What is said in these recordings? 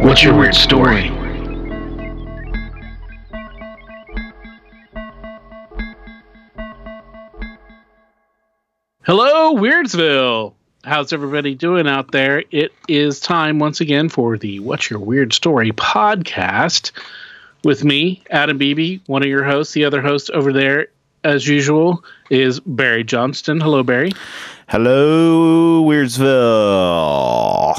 what's your weird story? Hello, Weirdsville. How's everybody doing out there? It is time once again for the What's Your Weird Story podcast with me, Adam Beebe, one of your hosts. The other host over there, as usual, is Barry Johnston. Hello, Barry. Hello, Weirdsville.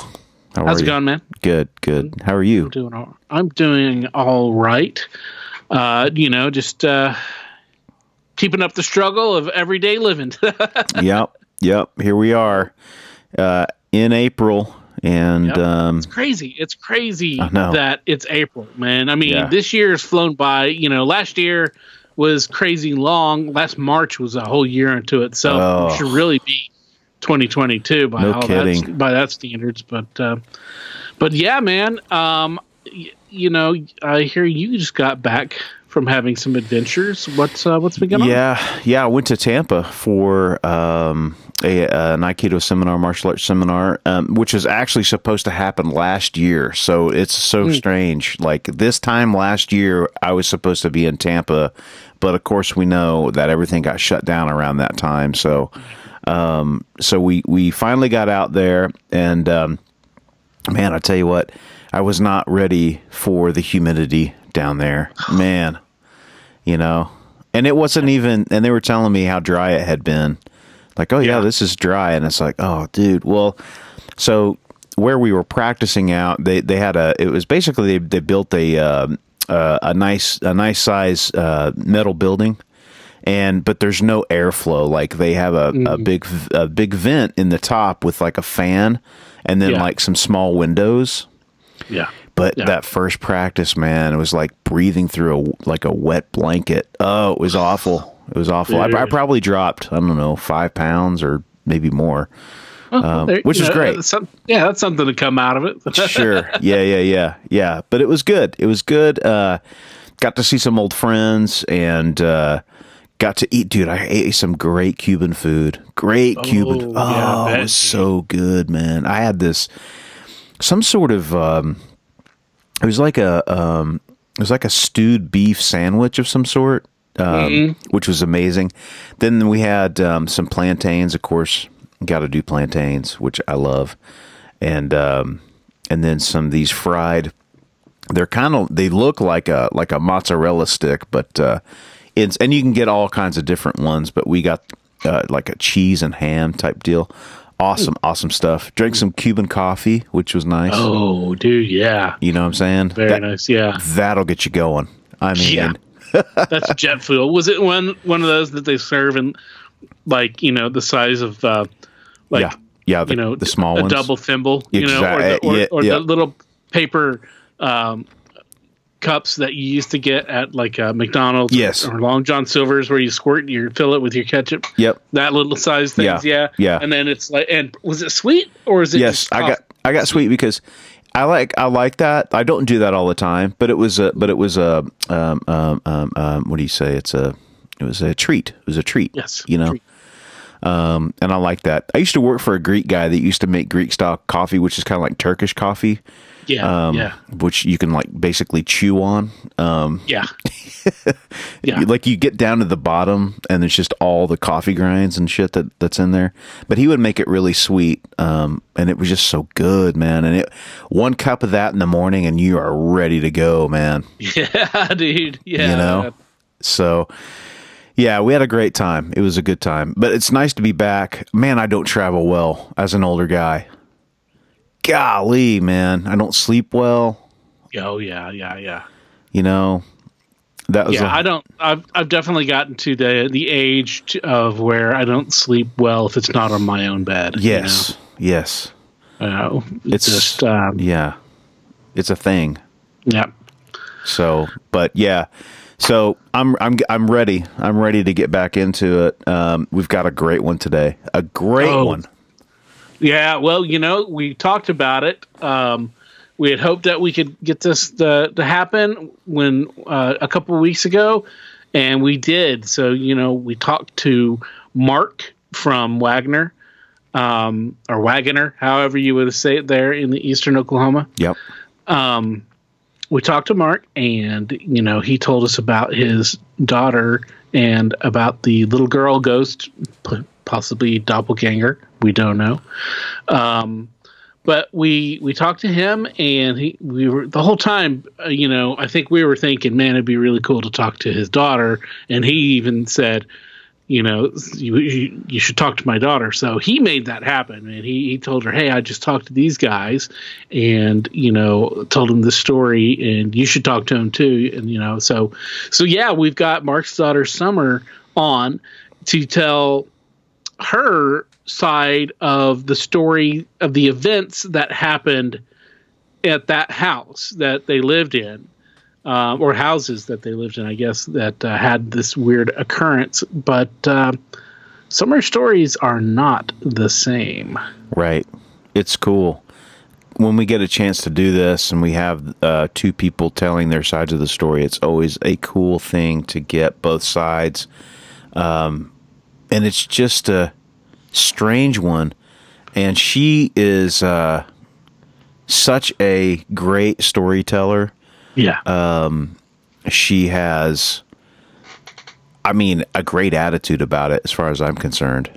How How's it you? going, man? Good, good. How are you? I'm doing all, I'm doing all right. Uh, you know, just uh, keeping up the struggle of everyday living. yep, yep. Here we are uh, in April, and Yep. um, it's crazy. It's crazy that it's April, man. I mean, Yeah. this year has flown by. You know, last year was crazy long. Last March was a whole year into itself. Oh. It should really be 2022 by No all kidding. That's, by that standards. But uh, but yeah, man. Um, y- you know, I hear you just got back from having some adventures. What's uh, what's been going on? Yeah, yeah. I went to Tampa for um, a, an Aikido seminar, martial arts seminar, um, which was actually supposed to happen last year. So it's so strange. Like this time last year, I was supposed to be in Tampa, but of course we know that everything got shut down around that time. So, um, so we we finally got out there, and um, man, I tell you what, I was not ready for the humidity down there, man you know and it wasn't even and they were telling me how dry it had been. Like oh yeah, Yeah. this is dry. And it's like oh dude well so where we were practicing out they they had a it was basically they, they built a um uh, a nice a nice size uh, metal building and but there's no airflow like they have a, a big a big vent in the top with like a fan and then Yeah. like some small windows Yeah. but Yeah. that first practice, man, it was like breathing through a like a wet blanket. Oh, it was awful. It was awful. I, I probably dropped, I don't know, five pounds or maybe more. Um, There- which is know, great. that's some- yeah, that's something to come out of it. Sure. Yeah, yeah, yeah, yeah. But it was good. It was good. Uh, got to see some old friends and uh, got to eat. Dude, I ate some great Cuban food. Great Cuban. Oh, yeah, I Oh, bet, it was so good, man. I had this some sort of. Um, it was like a. Um, it was like a stewed beef sandwich of some sort, um, Mm-hmm. which was amazing. Then we had um, some plantains, of course. Got to do plantains, which I love, and um, and then some of these fried. They're kind of they look like a like a mozzarella stick, but uh, it's and you can get all kinds of different ones. But we got uh, like a cheese and ham type deal. Awesome, awesome stuff. Drank some Cuban coffee, which was nice. oh, dude, yeah. You know what I'm saying? Very That- nice. Yeah. That'll get you going. I mean, Yeah. That's jet fuel. Was it one one of those that they serve in like, you know, the size of uh like yeah, yeah. The, you know, the small a ones. double thimble, you know, or, the, or, yeah, or yeah. the little paper um, cups that you used to get at like uh, McDonald's Yes. or Long John Silver's where you squirt you fill it with your ketchup. Yep. That little size things, yeah, Yeah, yeah. And then it's like, and was it sweet or is it? Yes, just I got I got sweet because I like I like that. I don't do that all the time, but it was a but it was a um um um, um what do you say? It's a it was a treat. It was a treat. Yes, you know. treat. Um, and I like that. I used to work for a Greek guy that used to make Greek style coffee, which is kind of like Turkish coffee, Yeah, um, yeah, which you can like basically chew on. Um, yeah, yeah. like you get down to the bottom and it's just all the coffee grinds and shit that that's in there. But he would make it really sweet um and it was just so good man. And it one cup of that in the morning and you are ready to go man. Yeah, dude. Yeah. you know? So yeah we had a great time. It was a good time. But it's nice to be back. Man i don't travel well as an older guy golly man i don't sleep well Oh yeah, yeah, yeah. you know that was Yeah, I don't. I've I've definitely gotten to the the age of where I don't sleep well if it's not on my own bed. you yes yes know? You know, It's- just um, Yeah. it's a thing. yeah. So, but yeah, so I'm I'm I'm ready. I'm ready to get back into it. Um, we've got a great one today. A great Oh. one. Yeah, well, you know, we talked about it. Um, we had hoped that we could get this to, to happen when uh, a couple of weeks ago, and we did. So, you know, we talked to Mark from Wagner, um, or Wagoner, however you would say it there in the eastern Oklahoma. Yep. Um, we talked to Mark, and you know, he told us about his daughter and about the little girl ghost, possibly doppelganger. We don't know. Um, but we we talked to him, and he we were the whole time. Uh, you know, I think we were thinking, man, it'd be really cool to talk to his daughter, and he even said. You know, you, you, you should talk to my daughter. So he made that happen, and he, he told her, "Hey, I just talked to these guys, and you know told him the story and you should talk to him too and you know so so yeah we've got mark's daughter summer on to tell her side of the story of the events that happened at that house that they lived in uh, or houses that they lived in i guess that uh, had this weird occurrence but uh, summer stories are not the same Right. It's cool. When we get a chance to do this and we have uh, two people telling their sides of the story, it's always a cool thing to get both sides. Um, and it's just a strange one. And she is uh, such a great storyteller. yeah She has, I mean, a great attitude about it as far as I'm concerned.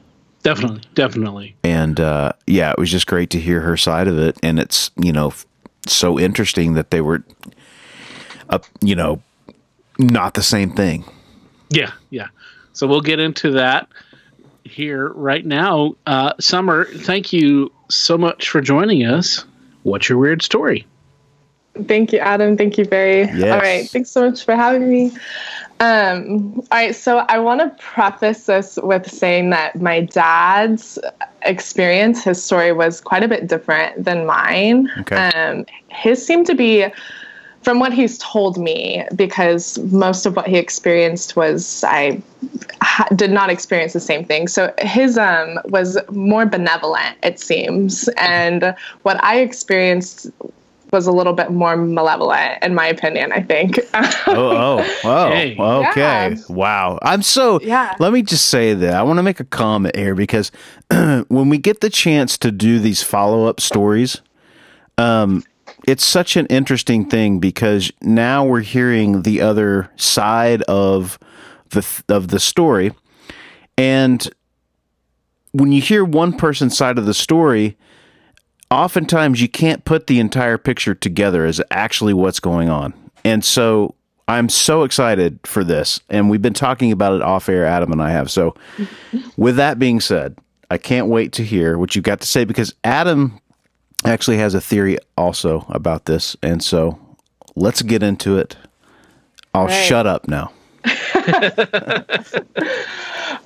definitely definitely and uh, yeah, it was just great to hear her side of it. And it's you know so interesting that they were, up you know, not the same thing. Yeah, yeah. So we'll get into that here right now. Uh, Summer, thank you so much for joining us. What's your weird story? Thank you, Adam. Thank you, Barry. Yes. All right. Thanks so much for having me. Um, all right. So I want to preface this with saying that my dad's experience, his story was quite a bit different than mine. Okay. Um, his seemed to be, from what he's told me, because most of what he experienced was I ha- did not experience the same thing. So his um, was more benevolent, it seems, and what I experienced was a little bit more malevolent, in my opinion. I think. Oh, oh, oh, Hey. okay. Yeah. Wow. I'm so, Yeah. let me just say that. I want to make a comment here because when we get the chance to do these follow up stories, um, it's such an interesting thing because now we're hearing the other side of the of the story, and when you hear one person's side of the story, oftentimes you can't put the entire picture together as actually what's going on. And so I'm so excited for this. And we've been talking about it off air, Adam and I have. So, with that being said, I can't wait to hear what you've got to say because Adam actually has a theory also about this. And so let's get into it. I'll Right. shut up now.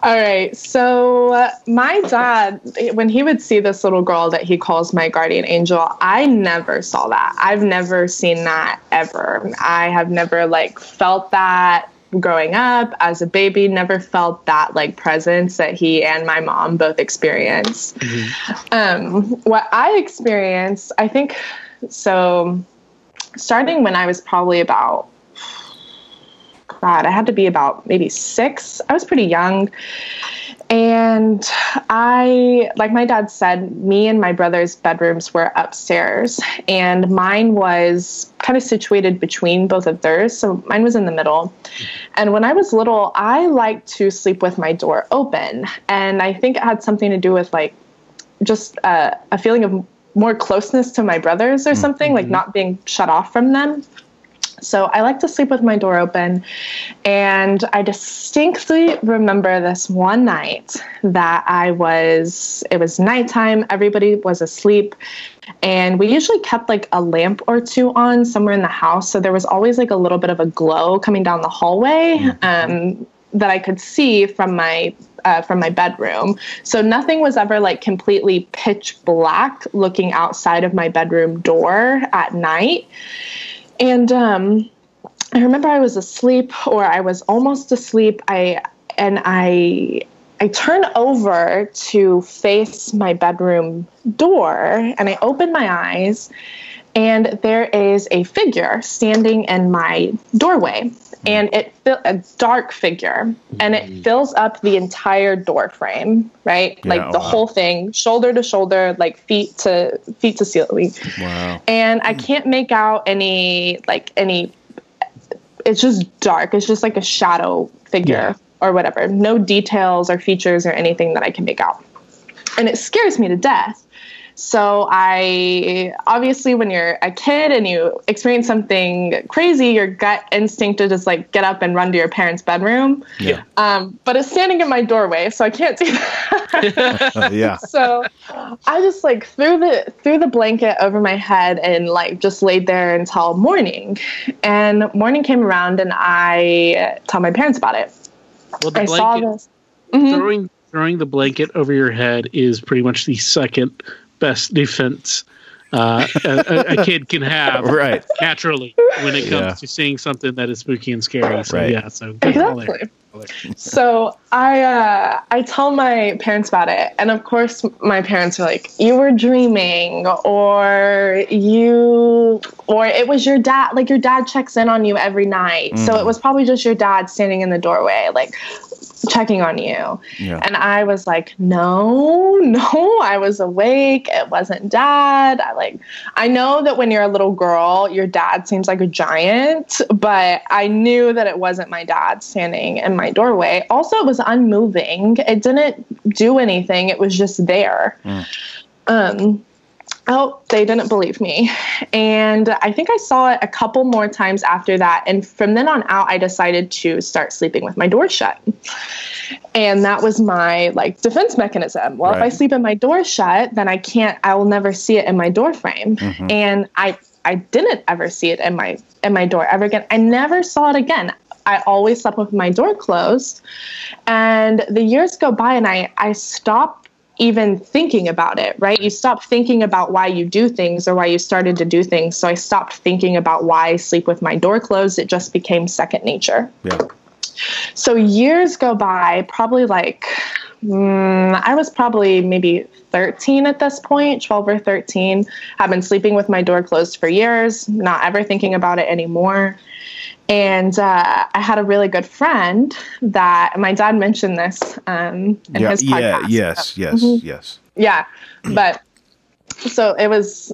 All right. So, uh, my dad, when he would see this little girl that he calls my guardian angel, I never saw that. I've never seen that ever. I have never like felt that growing up as a baby, never felt that like presence that he and my mom both experienced. Um, what I experienced, I think, so starting when I was probably about God, I had to be about maybe six. I was pretty young. And I, like my dad said, me and my brother's bedrooms were upstairs, and mine was kind of situated between both of theirs. So mine was in the middle. And when I was little, I liked to sleep with my door open. And I think it had something to do with like just uh, a feeling of more closeness to my brothers or something, like not being shut off from them. So I like to sleep with my door open. And I distinctly remember this one night that I was, it was nighttime, everybody was asleep. And we usually kept like a lamp or two on somewhere in the house. So there was always like a little bit of a glow coming down the hallway. Um, that I could see from my uh, from my bedroom. So nothing was ever like completely pitch black looking outside of my bedroom door at night. And um, I remember I was asleep or I was almost asleep. I and I I turn over to face my bedroom door and I open my eyes and there is a figure standing in my doorway and it a dark figure. And it mm. fills up the entire door frame right? Yeah, like the wow. whole thing shoulder to shoulder like feet to feet to ceiling. Wow. And i can't make out any like any it's just dark. It's just like a shadow figure yeah. or whatever. No details or features or anything that i can make out. And it scares me to death so I obviously, when you're a kid and you experience something crazy, your gut instinct is just like get up and run to your parents' bedroom. Yeah. Um, but it's standing in my doorway, so I can't see that. yeah. So I just like threw the threw the blanket over my head and like just laid there until morning. And morning came around, and I told my parents about it. Well, the I blanket, saw this. Mm-hmm. Throwing throwing the blanket over your head is pretty much the second best defense uh, a, a, kid can have right naturally when it comes yeah. to seeing something that is spooky and scary. So right. yeah, so exactly. So I uh, I tell my parents about it, and of course my parents are like, "You were dreaming, or you, or it was your dad. Like your dad checks in on you every night, mm. so it was probably just your dad standing in the doorway. Like checking on you. Yeah. And I was like, no, no, I was awake. It wasn't dad. I like, I know that when you're a little girl, your dad seems like a giant, but I knew that it wasn't my dad standing in my doorway. Also, it was unmoving. It didn't do anything. It was just there. Mm. Um, Oh, they didn't believe me. And I think I saw it a couple more times after that. And from then on out, I decided to start sleeping with my door shut. And that was my like defense mechanism. Well, right. if I sleep in my door shut, then I can't, I will never see it in my door frame. Mm-hmm. And I, I didn't ever see it in my, in my door ever again. I never saw it again. I always slept with my door closed. And the years go by and I, I stopped even thinking about it, right? You stop thinking about why you do things or why you started to do things. So I stopped thinking about why I sleep with my door closed. It just became second nature. Yeah. So years go by, probably like, mm, I was probably maybe 13 at this point, 12 or 13. I've been sleeping with my door closed for years, not ever thinking about it anymore. And uh, I had a really good friend that my dad mentioned this um, in yeah, his podcast. Yeah, yes, yes, mm-hmm. yes. Yeah, but so it was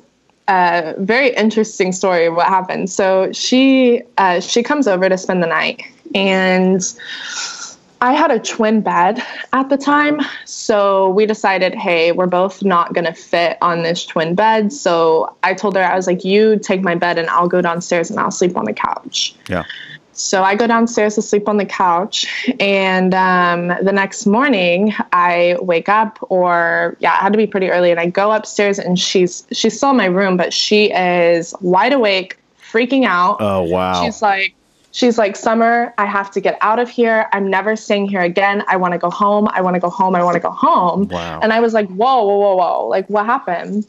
a very interesting story of what happened. So she uh, she comes over to spend the night, and I had a twin bed at the time. So we decided, hey, we're both not going to fit on this twin bed. So I told her, I was like, you take my bed and I'll go downstairs and I'll sleep on the couch. Yeah. So I go downstairs to sleep on the couch. And um, the next morning, I wake up, or yeah, it had to be pretty early. And I go upstairs and she's she's still in my room, but she is wide awake, freaking out. Oh, wow. She's like, She's like, Summer, I have to get out of here. I'm never staying here again. I want to go home. I want to go home. I want to go home. Wow. And I was like, whoa, whoa, whoa, whoa. Like, what happened?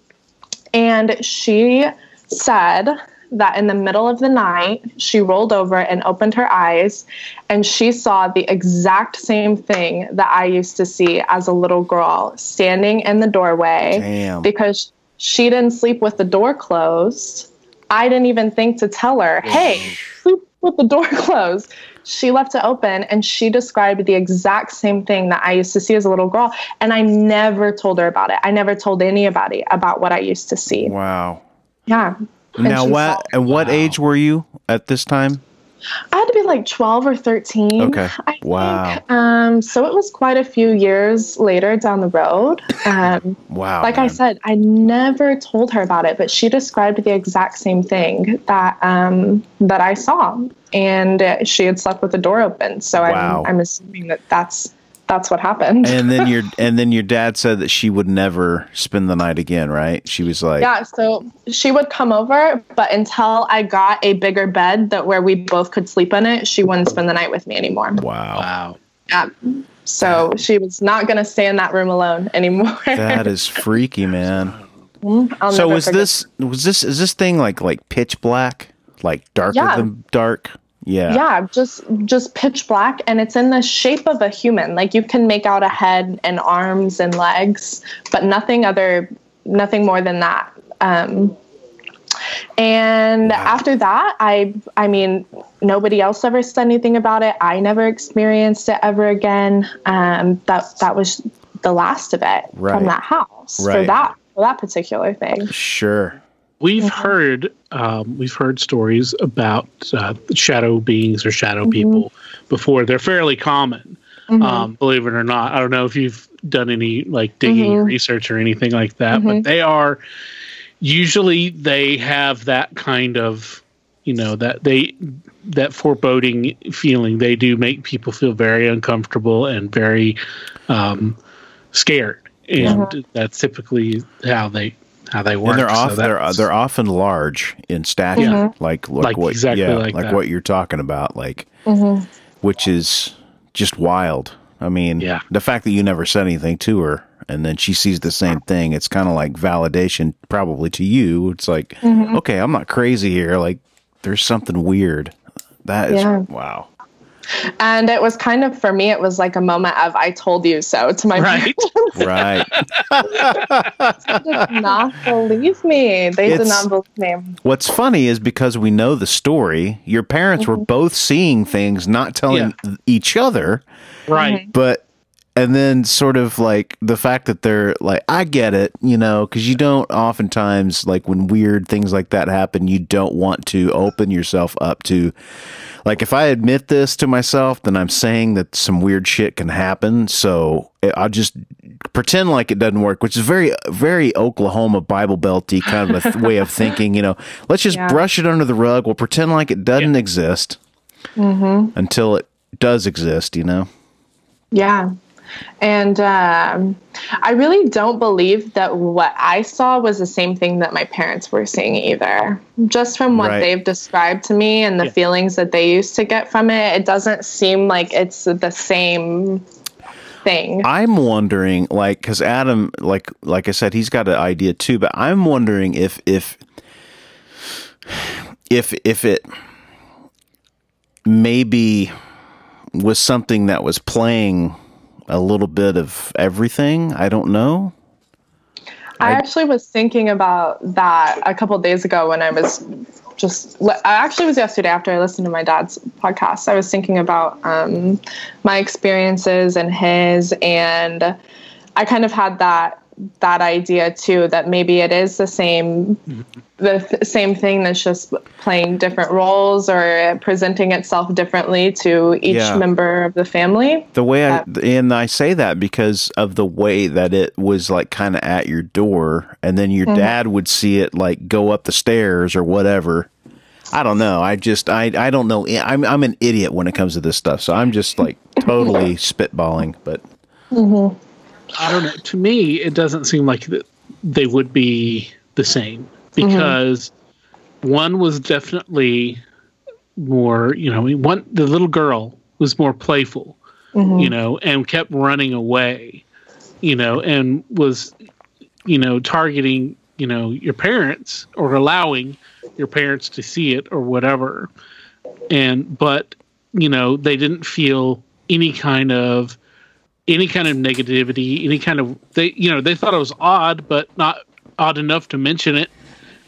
And she said that in the middle of the night, she rolled over and opened her eyes and she saw the exact same thing that I used to see as a little girl standing in the doorway Damn. because she didn't sleep with the door closed. I didn't even think to tell her, hey, sleep with the door closed. She left it open and she described the exact same thing that I used to see as a little girl. And I never told her about it. I never told anybody about what I used to see. Wow. Yeah. now, what, at what wow. age were you at this time? I had to be like 12 or 13. Okay. I wow. Think. Um, so it was quite a few years later down the road. Um, wow. Like man. I said, I never told her about it, but she described the exact same thing that um, that I saw, and she had slept with the door open. So wow. I'm, I'm assuming that that's that's what happened. and then your and then your dad said that she would never spend the night again, right? She was like, yeah. So she would come over, but until I got a bigger bed that where we both could sleep in it, she wouldn't spend the night with me anymore. Wow. Wow. Yeah. So she was not going to stay in that room alone anymore. That is freaky, man. Mm-hmm. I'll so was forget this was this is this thing like like pitch black, like darker Yeah. than dark? Yeah. yeah just just pitch black and it's in the shape of a human. Like you can make out a head and arms and legs but nothing other nothing more than that. Um and after that i i mean nobody else ever said anything about it. I never experienced it ever again. Um that that was the last of it Right. from that house for that for that particular thing. Sure. We've heard um, we've heard stories about uh, shadow beings or shadow people before. They're fairly common, um, believe it or not. I don't know if you've done any like digging research or anything like that, but they are usually they have that kind of you know that they that foreboding feeling. They do make people feel very uncomfortable and very um, scared, and that's typically how they how they work. And they're So. They're they're often large in stature, Yeah. like like, Like what exactly yeah, like like, what you're talking about, like mm-hmm. which is just wild. I mean, Yeah. the fact that you never said anything to her, and then she sees the same thing, it's kind of like validation, probably to you. It's like, mm-hmm. okay, I'm not crazy here. Like, there's something weird. That is Yeah. wow. And it was kind of for me it was like a moment of i told you so to my Right. Right. did not believe me. They did not believe me. What's funny is because we know the story, your parents were mm-hmm. both seeing things, not telling each other, right. Mm-hmm. but and then sort of like the fact that they're like i get it you know because you don't oftentimes like when weird things like that happen you don't want to open yourself up to like if i admit this to myself then i'm saying that some weird shit can happen. So eh, i'll just pretend like it doesn't work which is very very oklahoma bible belty kind of a th- way of thinking you know. Let's just Yeah. brush it under the rug. We'll pretend like it doesn't exist mm-hmm. until it does exist you know? Yeah. And um, I really don't believe that what I saw was the same thing that my parents were seeing either. Just from what Right. they've described to me and the Yeah. feelings that they used to get from it, it doesn't seem like it's the same thing. I'm wondering, like, because Adam, like, like I said, he's got an idea too. But I'm wondering if, if, if, if it maybe was something that was playing a little bit of everything. I don't know. I actually was thinking about that a couple days ago when I was just. I actually was yesterday after I listened to my dad's podcast. I was thinking about um, my experiences and his, and I kind of had that that idea too that maybe it is the same mm-hmm. the th- same thing that's just playing different roles or presenting itself differently to each Yeah. member of the family. The way I, Uh, and I say that because of the way that it was like kind of at your door, and then your mm-hmm. dad would see it like go up the stairs or whatever. I don't know. I just I I don't know. I'm I'm an idiot when it comes to this stuff. So I'm just like totally spitballing. But mm-hmm. I don't know. To me, it doesn't seem like that they would be the same because one was definitely more, you know, one the little girl was more playful, you mm-hmm. know, and kept running away, you know, and was, you know, targeting, you know, your parents or allowing your parents to see it or whatever. And but, you know, they didn't feel any kind of any kind of negativity, any kind of they you know, they thought it was odd, but not odd enough to mention it.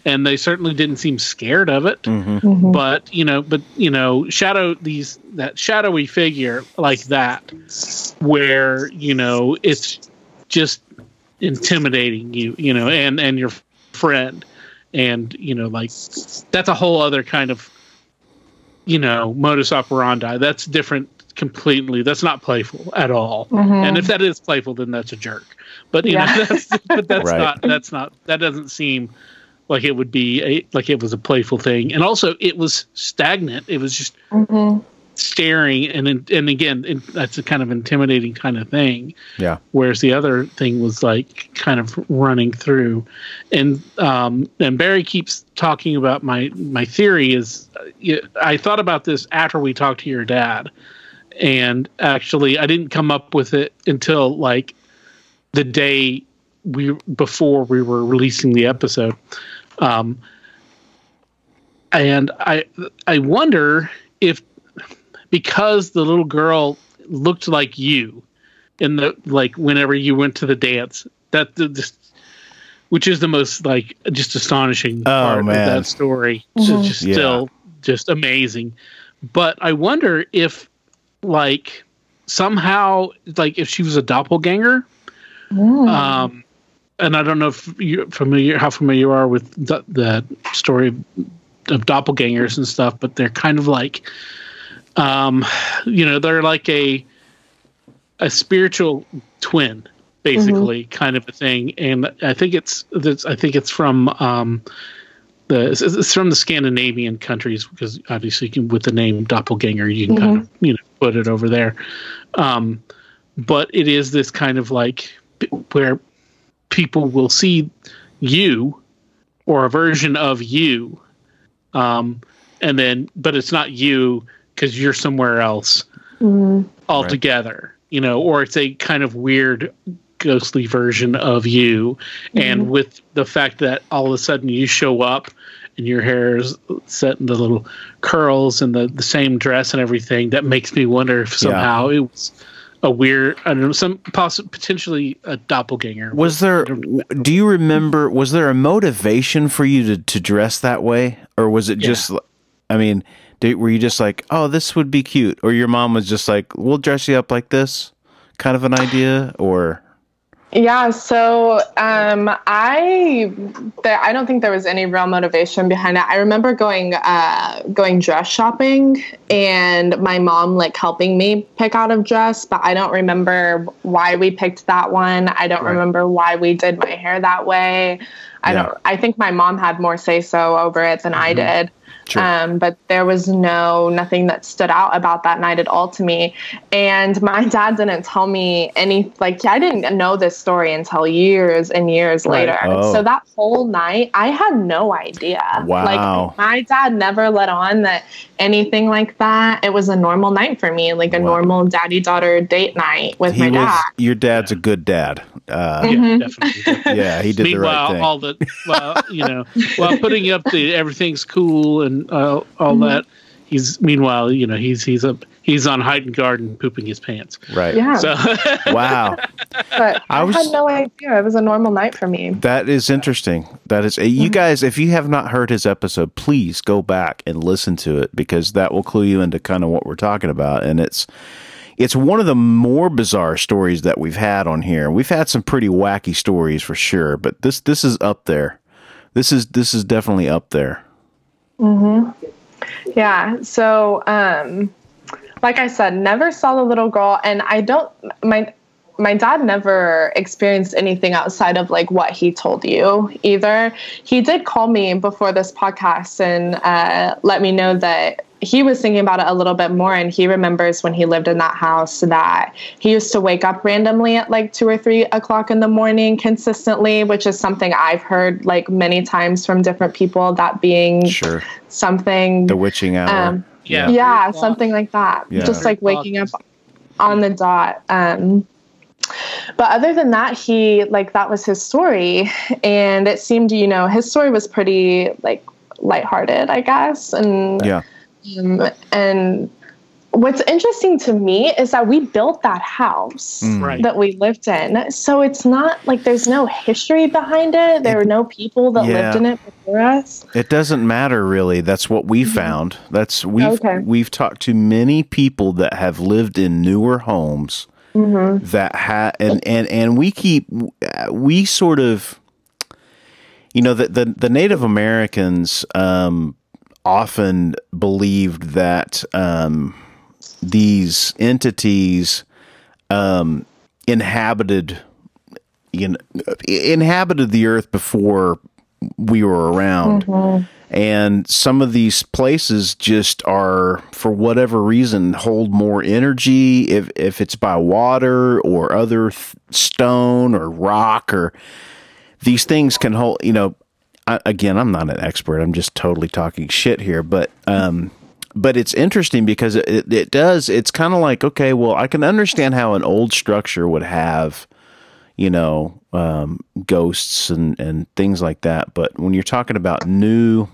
And they certainly didn't seem scared of it. Mm-hmm. Mm-hmm. But, you know, but you know, shadow these that shadowy figure like that where, you know, it's just intimidating you, you know, and and your friend and, you know, like that's a whole other kind of you know, modus operandi. That's different completely. That's not playful at all. And if that is playful, then that's a jerk. But you Yeah. know, that's, but that's Right. not. That's not. That doesn't seem like it would be a like it was a playful thing. And also, it was stagnant. It was just staring, and and again, it, that's a kind of intimidating kind of thing yeah, whereas the other thing was like kind of running through and um and barry keeps talking about my my theory is uh, y- i thought about this after we talked to your dad and actually, I didn't come up with it until like the day we before we were releasing the episode. Um, and I I wonder if because the little girl looked like you in the like whenever you went to the dance that the, just which is the most like just astonishing Oh, part man. of that story It's Mhm. just Yeah. still just amazing but i wonder if like somehow like if she was a doppelganger Mm. um and i don't know if you're familiar how familiar you are with the, the story of doppelgangers and stuff but they're kind of like um you know they're like a a spiritual twin basically kind of a thing and i think it's, it's i think it's from um the it's, it's from the scandinavian countries because obviously you can, with the name doppelganger you can kind of you know put it over there um but it is this kind of like where people will see you or a version of you um and then but it's not you because you're somewhere else Mm. altogether you know or it's a kind of weird ghostly version of you and mm-hmm. with the fact that all of a sudden you show up and your hair is set in the little curls and the, the same dress and everything that makes me wonder if somehow it was a weird i don't know some possi potentially a doppelganger Was there? Do you remember? Was there a motivation for you to to dress that way, or was it Yeah. just? I mean, did, were you just like, oh, this would be cute, or your mom was just like, we'll dress you up like this, kind of an idea, or Yeah, so um, I there, I don't think there was any real motivation behind it. I remember going uh, going dress shopping and my mom like helping me pick out a dress, but I don't remember why we picked that one. I don't Right. remember why we did my hair that way. I Yeah. don't. I think my mom had more say so over it than I did. Sure. Um, but there was no nothing that stood out about that night at all to me. And my dad didn't tell me any like I didn't know this story until years and years Right. later. Oh. So that whole night I had no idea. Wow. Like my dad never let on that anything like that. It was a normal night for me, like a Wow. normal daddy daughter date night with he my was. dad. Your dad's a good dad. Uh, yeah Mhm. definitely, definitely. yeah, he did the Meanwhile, right thing. all the well, you know, while putting up the everything's cool and uh, all Mm-hmm. that, he's meanwhile, you know, he's he's up he's on Heightened Garden pooping his pants. right. Yeah, So Wow. but I I, was- had no idea. It was a normal night for me. That is interesting. That is, you guys, if you have not heard his episode, please go back and listen to it because that will clue you into kind of what we're talking about. And it's, it's one of the more bizarre stories that we've had on here. We've had some pretty wacky stories for sure, but this, this is up there. This is, this is definitely up there. Yeah. So, um, like I said, never saw the little girl, and I don't. My my dad never experienced anything outside of like what he told you either. He did call me before this podcast and uh, let me know that he was thinking about it a little bit more and he remembers when he lived in that house that he used to wake up randomly at like two or three o'clock in the morning consistently which is something i've heard like many times from different people that being Sure. something The witching hour. um, yeah, yeah, something like that. Yeah. Just like waking up on the dot. Um, but other than that, he like that was his story, and it seemed you know his story was pretty like lighthearted, I guess, and yeah. Um, and what's interesting to me is that we built that house Mm. Right. that we lived in. So it's not like there's no history behind it. There were no people that Yeah. lived in it before us. It doesn't matter really. That's what we found. That's we've Okay. we've talked to many people that have lived in newer homes that ha and and and we keep we sort of you know the the, the Native Americans um, often believed that um, these entities um, inhabited you know inhabited the earth before we were around. And some of these places just are for whatever reason hold more energy if if it's by water or other th- stone or rock or these things can hold you know I, again i'm not an expert i'm just totally talking shit here but um but it's interesting because it, it does. It's kind of like okay, well, I can understand how an old structure would have, you know, um, ghosts and and things like that. But when you're talking about new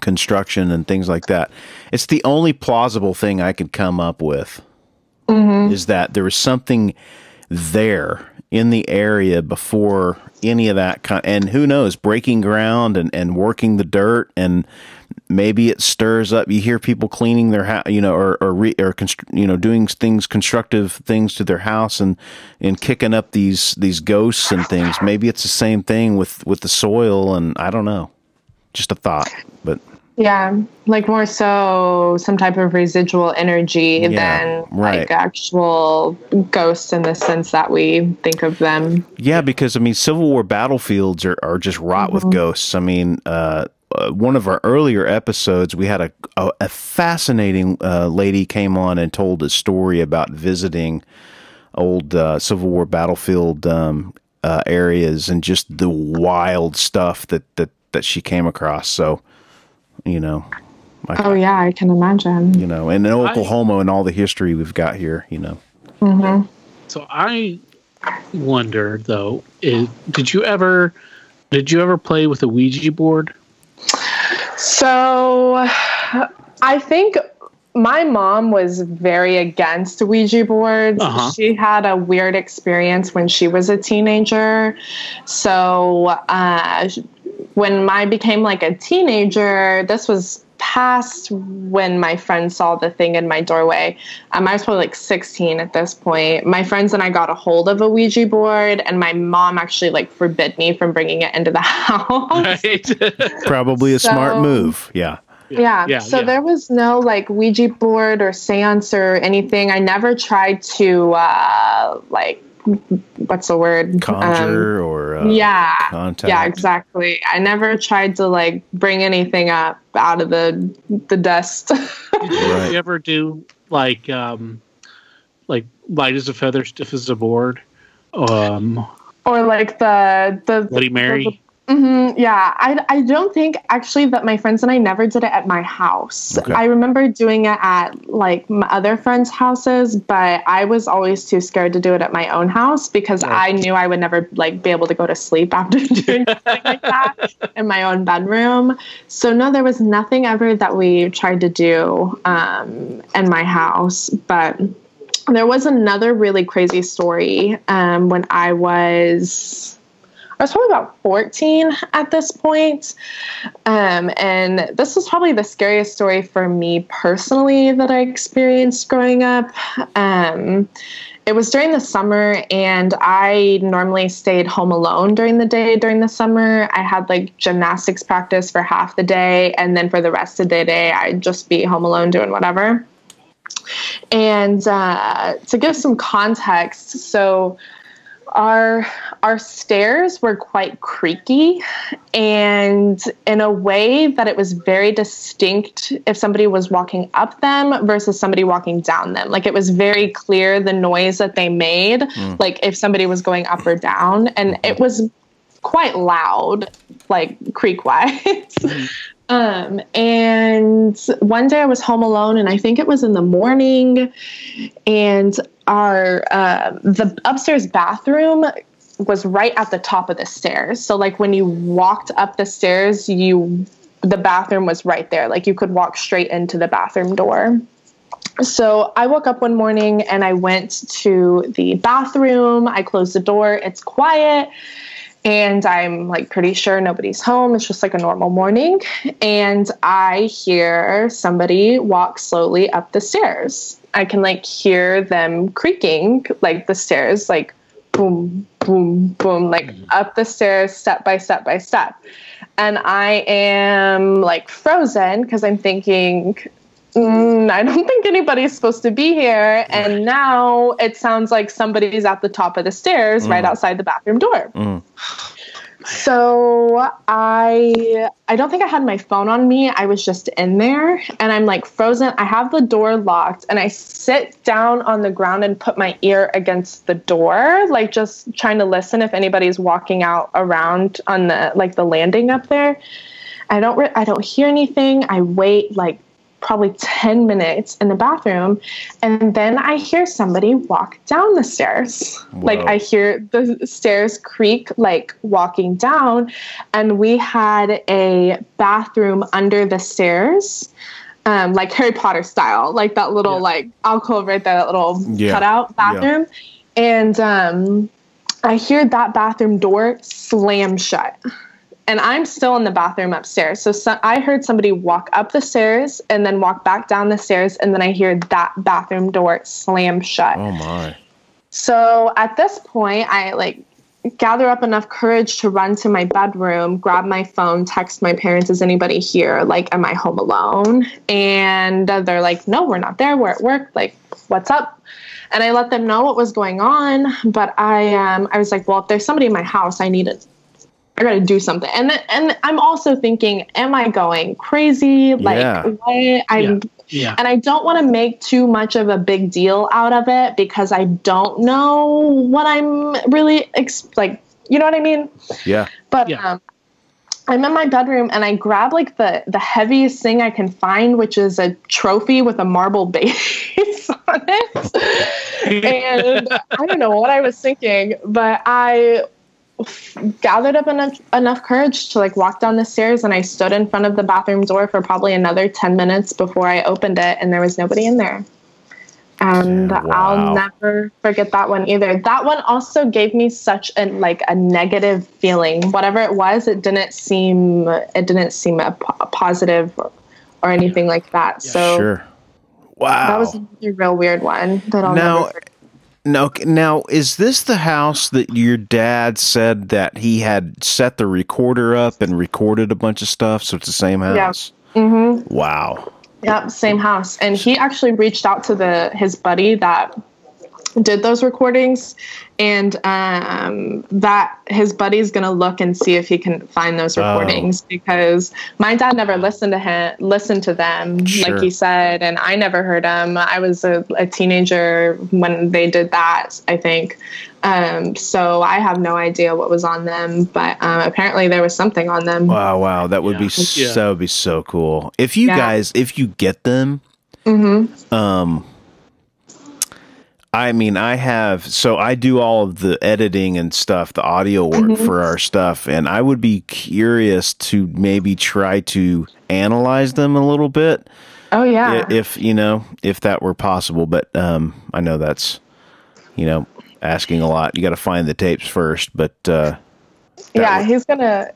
construction and things like that, it's the only plausible thing I could come up with Mm-hmm. is that there was something there in the area before any of that kind and who knows breaking ground and, and working the dirt and maybe it stirs up you hear people cleaning their house you know or or, re, or you know doing things constructive things to their house and and kicking up these these ghosts and things. Maybe it's the same thing with with the soil and i don't know. Just a thought but Yeah, like more so some type of residual energy Yeah, than right. like actual ghosts in the sense that we think of them. Yeah, because I mean, Civil War battlefields are, are just wrought with ghosts. I mean, uh, uh, one of our earlier episodes, we had a a, a fascinating uh, lady came on and told a story about visiting old uh, Civil War battlefield um, uh, areas and just the wild stuff that that that she came across. So, you know, I, Oh yeah, I can imagine. you know, and in Oklahoma and all the history we've got here, you know. So I wonder though, is, did you ever did you ever play with a Ouija board? So I think my mom was very against Ouija boards. Uh-huh. She had a weird experience when she was a teenager. So uh, when I became like a teenager, this was past when my friends saw the thing in my doorway. Um, I was probably like 16 at this point. My friends and I got a hold of a Ouija board, and my mom actually like forbid me from bringing it into the house. Right. Probably a smart move. Yeah. Yeah. Yeah, so yeah. there was no like Ouija board or seance or anything. I never tried to uh like what's the word? Conjure or uh, Um, yeah. contact. Yeah, exactly. I never tried to like bring anything up out of the the dust. Did Right. you ever do like um like light as a feather, stiff as a board? Um or like the the Bloody Mary? Hmm yeah, I, I don't think actually that my friends and I never did it at my house. Okay. I remember doing it at like my other friends' houses, but I was always too scared to do it at my own house because I knew I would never like be able to go to sleep after doing something like that in my own bedroom. So no, there was nothing ever that we tried to do um, in my house, but there was another really crazy story um, when I was. I was probably about 14 at this point. Um, and this was probably the scariest story for me personally that I experienced growing up. Um, it was during the summer, and I normally stayed home alone during the day during the summer. I had like gymnastics practice for half the day, and then for the rest of the day, I'd just be home alone doing whatever. And uh, to give some context, so our our stairs were quite creaky and in a way that it was very distinct if somebody was walking up them versus somebody walking down them. Like it was very clear the noise that they made like if somebody was going up or down and it was quite loud like creak wise um and one day i was home alone and i think it was in the morning and our uh, the upstairs bathroom was right at the top of the stairs so like when you walked up the stairs you the bathroom was right there like you could walk straight into the bathroom door so I woke up one morning and I went to the bathroom. I closed the door. It's quiet. And I'm like pretty sure nobody's home. It's just like a normal morning. And I hear somebody walk slowly up the stairs. I can like hear them creaking, like the stairs, like boom, boom, boom, like mm-hmm. up the stairs, step by step by step. And I am like frozen because I'm thinking, mm, I don't think anybody's supposed to be here. And now it sounds like somebody's at the top of the stairs right mm. outside the bathroom door. Mm. So I I don't think I had my phone on me. I was just in there and I'm like frozen. I have the door locked and I sit down on the ground and put my ear against the door, like just trying to listen if anybody's walking out around on the like the landing up there. I don't re- I don't hear anything. I wait like probably 10 minutes in the bathroom. And then I hear somebody walk down the stairs. Like I hear the stairs creak, like walking down. And we had a bathroom under the stairs. Um, like Harry Potter style, like that little Yeah. like alcove right there, that little Yeah. cutout bathroom. And um, I hear that bathroom door slam shut. And I'm still in the bathroom upstairs. So, so I heard somebody walk up the stairs and then walk back down the stairs. And then I hear that bathroom door slam shut. Oh my. So at this point, I like gather up enough courage to run to my bedroom, grab my phone, text my parents, is anybody here? Like, am I home alone? And they're like, no, we're not there. We're at work. Like, what's up? And I let them know what was going on. But I, um, I was like, well, if there's somebody in my house, I need it. I gotta do something. And then, and I'm also thinking, am I going crazy? Like, Yeah. what? I'm Yeah. and I don't want to make too much of a big deal out of it because I don't know what I'm really ex- like. You know what I mean? Yeah. But Yeah. um, I'm in my bedroom and I grab like the the heaviest thing I can find, which is a trophy with a marble base on it. and I don't know what I was thinking, but I gathered up enough enough courage to like walk down the stairs and I stood in front of the bathroom door for probably another 10 minutes before I opened it and there was nobody in there. And wow. I'll never forget that one either. That one also gave me such a like a negative feeling. Whatever it was, it didn't seem it didn't seem a, positive or, or anything like that. so Sure. Wow. that was a real weird one that I'll Now- never forget. Now, now, is this the house that your dad said that he had set the recorder up and recorded a bunch of stuff? So it's the same house. Yeah. Mm-hmm. Wow. Yep, same house. And he actually reached out to the his buddy that did those recordings and um, that his buddy's gonna look and see if he can find those Oh. recordings because my dad never listened to him listened to them Sure. like he said and i never heard them i was a, a teenager when they did that i think um, so i have no idea what was on them but um, apparently there was something on them Wow. Wow. That would be so. That would be so cool. If you Yeah. guys, if you get them, mm-hmm. um, I mean, I have so I do all of the editing and stuff, the audio work Mhm. for our stuff, and I would be curious to maybe try to analyze them a little bit. oh yeah if you know if that were possible but um i know that's you know asking a lot you got to find the tapes first but uh yeah would- he's gonna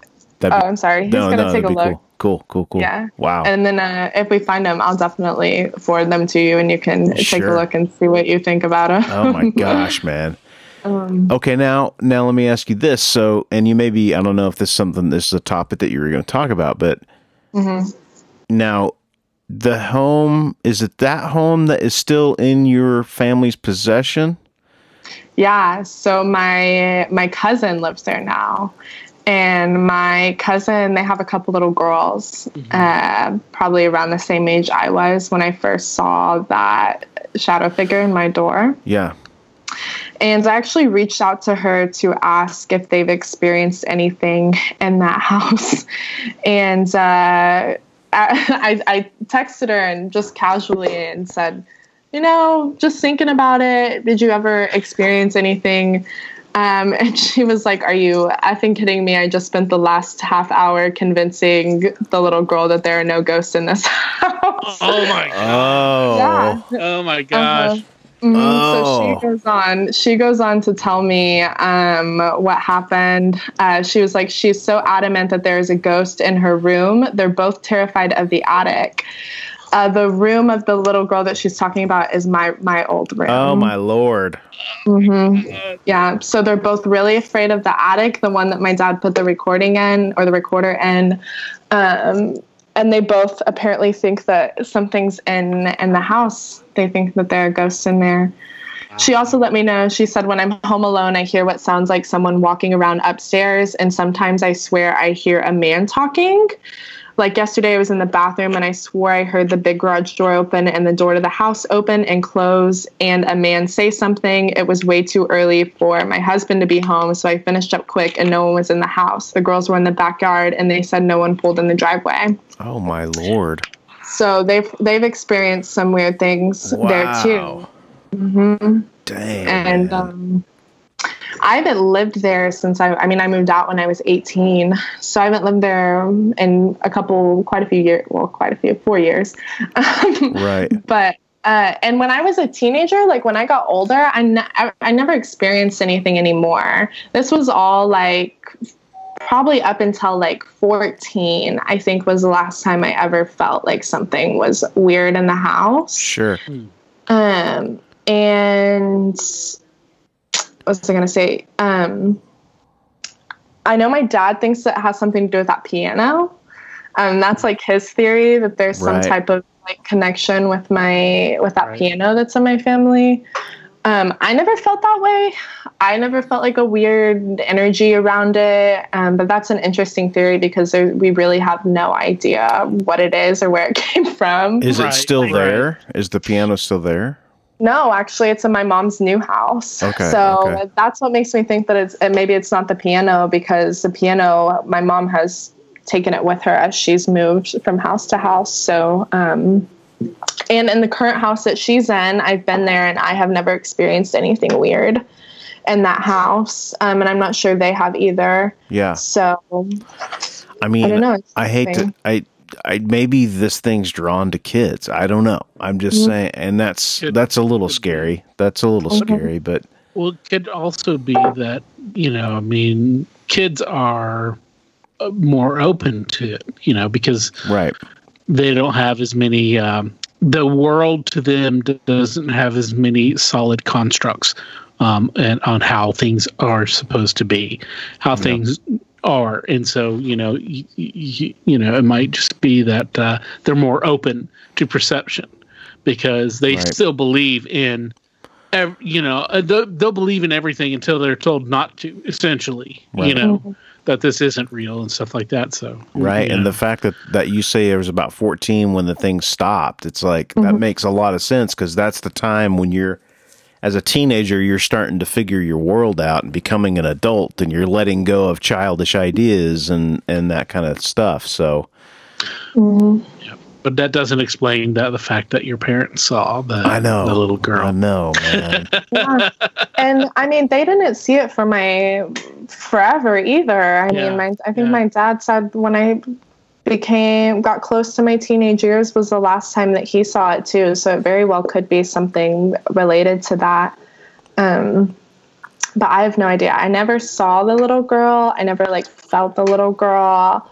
that'd oh be- i'm sorry. He's no, gonna no, take a look. cool. Cool cool cool. Yeah. wow. And then uh, if we find them, I'll definitely forward them to you, and you can take a look and see what you think about them. oh my gosh man. Um, okay now now let me ask you this. So and you maybe i don't know if this is something this is a topic that you were going to talk about but mhm. now the home is it that home that is still in your family's possession? Yeah. So my my cousin lives there now, and my cousin they have a couple little girls, uh, probably around the same age I was when I first saw that shadow figure in my door. yeah And I actually reached out to her to ask if they've experienced anything in that house. And uh, I, I texted her and just casually and said, you know, just thinking about it. Did you ever experience anything? Um, and she was like, Are you effing kidding me? I just spent the last half hour convincing the little girl that there are no ghosts in this house. Oh my god. oh Yeah. Oh my gosh. Mhm. So Oh. she goes on. She goes on to tell me um, what happened. Uh, she was like, she's so adamant that there is a ghost in her room. They're both terrified of the attic. Uh, the room of the little girl that she's talking about is my my old room. oh my lord hmm Yeah. So they're both really afraid of the attic, the one that my dad put the recording in or the recorder in. Um, and they both apparently think that something's in in the house. They think that there are ghosts in there. She also let me know. She said, when I'm home alone, I hear what sounds like someone walking around upstairs, and sometimes I swear I hear a man talking. Like yesterday, I was in the bathroom and I swore I heard the big garage door open and the door to the house open and close, and a man say something. It was way too early for my husband to be home, so I finished up quick and no one was in the house. The girls were in the backyard and they said no one pulled in the driveway. Oh my lord. So they've they've experienced some weird things there too. hmm Dang. And um, I haven't lived there since I. I mean, I moved out when I was 18, so I haven't lived there in a couple, quite a few years. Well, quite a few, four years. right. But uh, and when I was a teenager, like when I got older, I, I, I never experienced anything anymore. This was all like probably up until like 14, I think was the last time I ever felt like something was weird in the house. Sure. Um, and what was I going to say? Um, I know my dad thinks that has something to do with that piano. Um, that's like his theory that there's some type of like connection with my with that Right. piano that's in my family. Um, I never felt that way. I never felt like a weird energy around it. Um, but that's an interesting theory because there, we really have no idea what it is or where it came from. Is it still right. there? Is the piano still there? No, actually, it's in my mom's new house. Okay, So okay. that's what makes me think that it's and maybe it's not the piano because the piano, my mom has taken it with her as she's moved from house to house. So, um, and in the current house that she's in, I've been there and I have never experienced anything weird in that house. Um, and I'm not sure they have either. Yeah. So I mean, I don't know. I hate to. I I maybe this thing's drawn to kids. I don't know. I'm just Mm-hmm. saying and that's Could- that's a little scary. That's a little scary, but Well, it could also be that, you know, I mean, kids are uh, more open to it, you know, because right. they don't have as many, um, the world to them doesn't have as many solid constructs um, and on how things are supposed to be, how things are. And so, you know, y- y- you know, it might just be that uh, they're more open to perception because they Right. still believe in ev- you know, uh, they'll, they'll believe in everything until they're told not to. Essentially, you Right. know, that this isn't real and stuff like that. So, Right. yeah. And the fact that, that you say it was about 14 when the thing stopped, it's like that Mm-hmm. makes a lot of sense because that's the time when you're, as a teenager, you're starting to figure your world out and becoming an adult and you're letting go of childish ideas and, and that kind of stuff. So, mm-hmm. but that doesn't explain that the fact that your parents saw the I know. the little girl. I know, man. yeah. and I mean, they didn't see it for my forever either. I Yeah, mean, my I think yeah. my dad said when I became got close to my teenage years was the last time that he saw it too. So it very well could be something related to that. Um, but I have no idea. I never saw the little girl. I never like felt the little girl.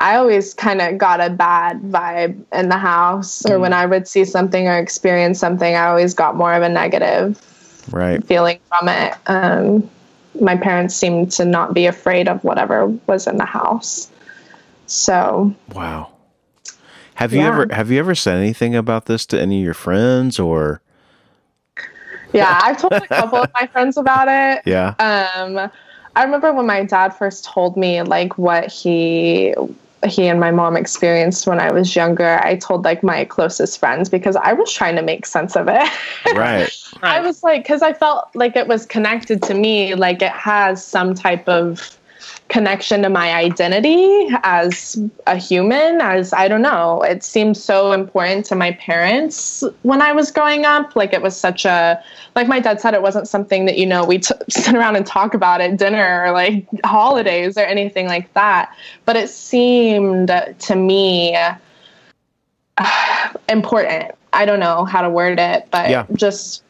I always kind of got a bad vibe in the house, or when I would see something or experience something, I always got more of a negative right. feeling from it. Um, my parents seemed to not be afraid of whatever was in the house. So Wow. Have you Yeah. ever have you ever said anything about this to any of your friends or yeah, I've told a couple of my friends about it. yeah? Um, I remember when my dad first told me like what he he and my mom experienced when I was younger. I told like my closest friends because I was trying to make sense of it. right. I was like, because I felt like it was connected to me, like it has some type of connection to my identity as a human as i don't know it seemed so important to my parents when i was growing up. Like it was such a like my dad said it wasn't something that you know we t- sit around and talk about at dinner or like holidays or anything like that. But it seemed to me uh, important. I don't know how to word it but Yeah. just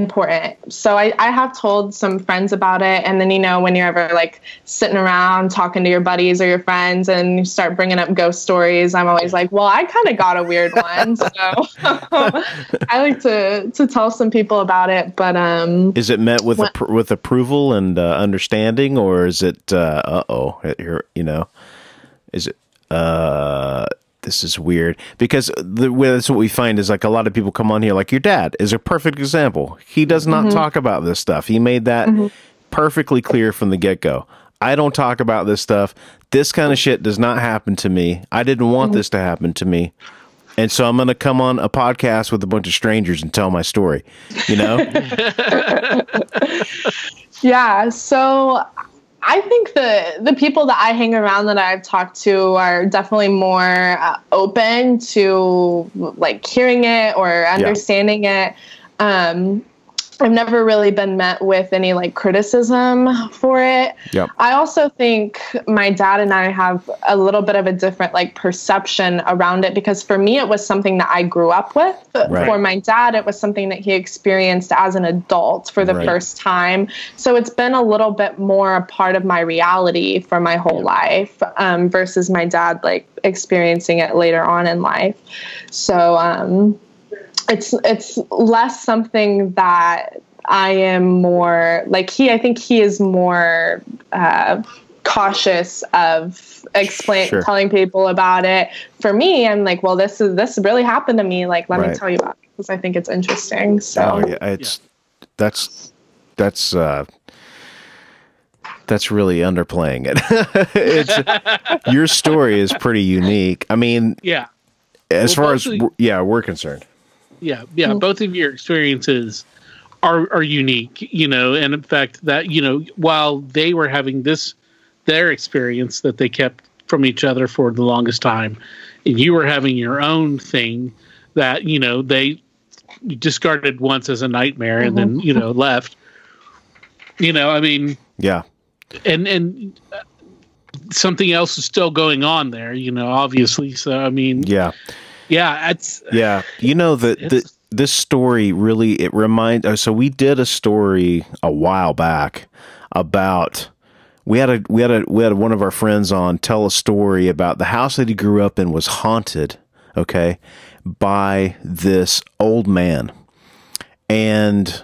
important. So I, I have told some friends about it. And then, you know, when you're ever like sitting around talking to your buddies or your friends and you start bringing up ghost stories, I'm always like, well, I kind of got a weird one. So I like to, to tell some people about it. But, um, Is it met with appro- with approval and uh, understanding, or is it uh oh, you're you know, is it uh this is weird because the that's what we find is like a lot of people come on here like your dad is a perfect example. He does not mm-hmm. talk about this stuff. He made that mm-hmm. perfectly clear from the get go. I don't talk about this stuff. This kind of shit does not happen to me. I didn't want mm-hmm. this to happen to me. And so I'm going to come on a podcast with a bunch of strangers and tell my story, you know? Yeah. So I think the the people that I hang around that I've talked to are definitely more uh, open to like hearing it or understanding yeah. it. Um, I've never really been met with any like criticism for it. Yep. I also think my dad and I have a little bit of a different like perception around it because for me it was something that I grew up with. Right. For my dad it was something that he experienced as an adult for the right. first time. So it's been a little bit more a part of my reality for my whole life um, versus my dad like experiencing it later on in life. So um it's it's less something that I am more like he. I think he is more uh, cautious of explain sure. telling people about it. For me, I'm like, well, this is this really happened to me. Like, let right. me tell you about it because I think it's interesting. So oh, yeah, it's yeah. that's that's uh that's really underplaying it. it's your story is pretty unique. I mean, yeah. As well, far as yeah, we're concerned yeah, yeah. Mm-hmm. Both of your experiences are are unique, you know, and in fact that you know while they were having this their experience that they kept from each other for the longest time, and you were having your own thing that you know they discarded once as a nightmare mm-hmm. and then mm-hmm. you know left. You know, I mean, yeah, and and. Uh, something else is still going on there, you know, obviously. So, I mean, yeah, yeah, it's yeah. You know that the, this story really it reminds. Oh, uh, so we did a story a while back about we had a we had a we had one of our friends on tell a story about the house that he grew up in was haunted. Okay, by this old man, and